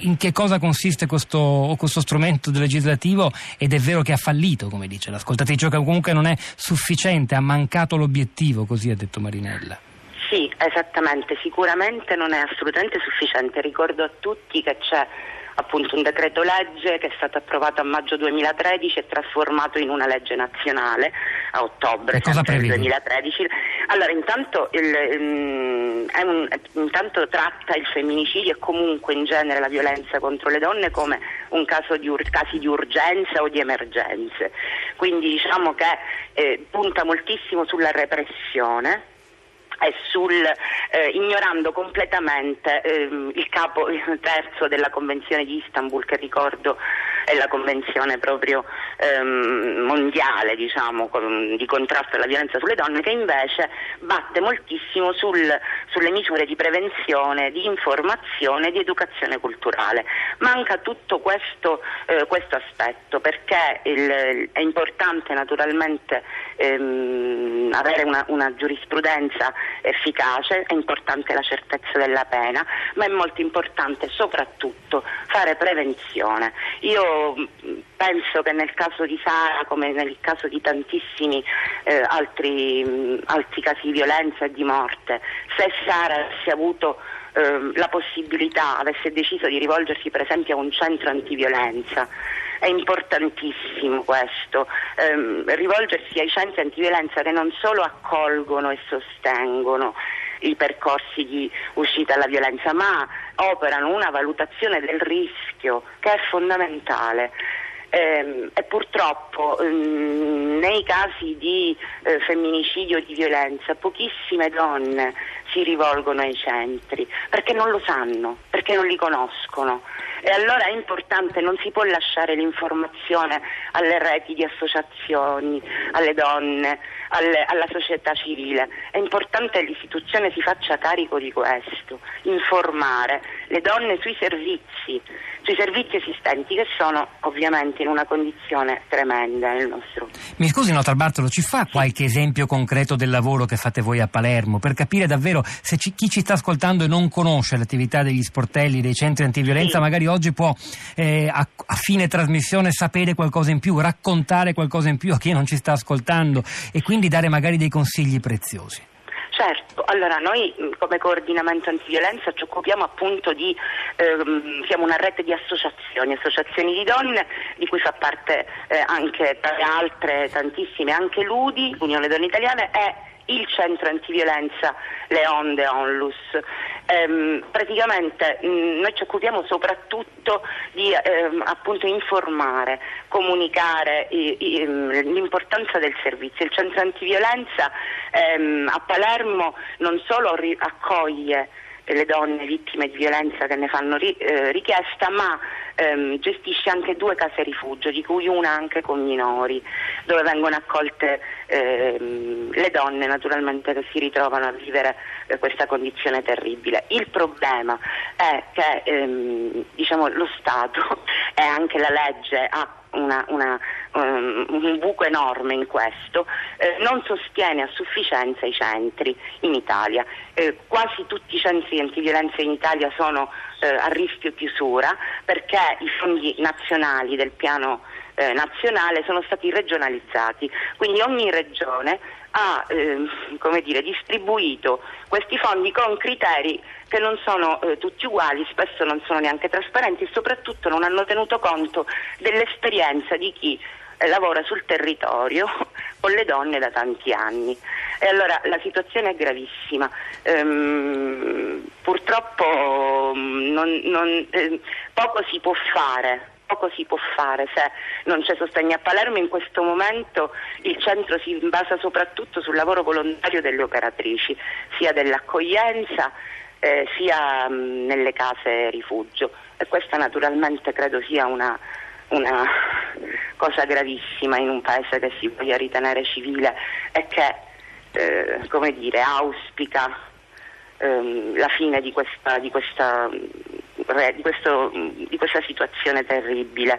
in che cosa consiste questo, questo, strumento legislativo ed è vero che ha fallito, come dice l'ascoltatrice, che comunque non è sufficiente, ha mancato l'obiettivo, così ha detto Marinella. Sì, esattamente, sicuramente non è assolutamente sufficiente. Ricordo a tutti che c'è appunto un decreto legge che è stato approvato a maggio 2013 e trasformato in una legge nazionale a ottobre 2013. Allora, intanto, il, um, un, intanto, tratta il femminicidio e comunque in genere la violenza contro le donne come un caso di ur- casi di urgenza o di emergenze. Quindi diciamo che eh, punta moltissimo sulla repressione e sul, eh, ignorando completamente eh, il capo terzo della Convenzione di Istanbul, che ricordo è la convenzione proprio ehm, mondiale diciamo, con, di contrasto alla violenza sulle donne, che invece batte moltissimo sul, sulle misure di prevenzione, di informazione e di educazione culturale. Manca tutto questo, eh, questo aspetto perché il, è importante naturalmente ehm, avere una, una giurisprudenza efficace, è importante la certezza della pena, ma è molto importante soprattutto fare prevenzione. Io mm, penso che nel caso di Sara, come nel caso di tantissimi eh, altri, mm, altri casi di violenza e di morte, se Sara avesse avuto eh, la possibilità, avesse deciso di rivolgersi per esempio a un centro antiviolenza, è importantissimo questo, ehm, rivolgersi ai centri antiviolenza che non solo accolgono e sostengono i percorsi di uscita dalla violenza, ma operano una valutazione del rischio che è fondamentale. Eh, e purtroppo ehm, nei casi di eh, femminicidio o di violenza pochissime donne si rivolgono ai centri perché non lo sanno, perché non li conoscono. E allora è importante, non si può lasciare l'informazione alle reti di associazioni, alle donne, alle, alla società civile. È importante che l'istituzione si faccia carico di questo, informare le donne sui servizi, sui servizi esistenti che sono ovviamente in una condizione tremenda nel nostro. Mi scusi Nota Bartolo, ci fa qualche esempio concreto del lavoro che fate voi a Palermo per capire davvero se ci, chi ci sta ascoltando e non conosce l'attività degli sportelli, dei centri antiviolenza, sì. magari oggi può eh, a, a, fine trasmissione sapere qualcosa in più, raccontare qualcosa in più a chi non ci sta ascoltando e quindi dare magari dei consigli preziosi. Certo, allora noi come coordinamento antiviolenza ci occupiamo appunto di, ehm, siamo una rete di associazioni, associazioni di donne di cui fa parte eh, anche tra le altre tantissime, anche l'UDI, Unione Donne Italiane e il centro antiviolenza Le Onde Onlus. Ehm, praticamente mh, mm, noi ci occupiamo soprattutto di ehm, appunto informare, comunicare i, i, mm, l'importanza del servizio. Il centro antiviolenza ehm, a Palermo non solo ri- accoglie le donne vittime di violenza che ne fanno ri- eh, richiesta, ma ehm, gestisce anche due case rifugio, di cui una anche con minori, dove vengono accolte ehm, le donne naturalmente che si ritrovano a vivere eh, questa condizione terribile. Il problema è che ehm, diciamo, lo Stato e anche la legge ha una, una, um, un buco enorme in questo, eh, non sostiene a sufficienza i centri in Italia. Eh, quasi tutti i centri di antiviolenza in Italia sono eh, a rischio chiusura perché i fondi nazionali del piano eh, nazionale sono stati regionalizzati, quindi ogni regione ha eh, dire, distribuito questi fondi con criteri che non sono eh, tutti uguali, spesso non sono neanche trasparenti e soprattutto non hanno tenuto conto dell'esperienza di chi eh, lavora sul territorio con le donne da tanti anni. E allora la situazione è gravissima. Ehm, purtroppo mm, non, non, eh, poco si può fare poco si può fare se non c'è sostegno a Palermo. In questo momento il centro si basa soprattutto sul lavoro volontario delle operatrici, sia dell'accoglienza eh, sia mh, mm, nelle case rifugio. E questa naturalmente credo sia una, una cosa gravissima in un paese che si voglia ritenere civile e che eh, come dire, auspica ehm, la fine di questa, di questa di, questo, di questa situazione terribile.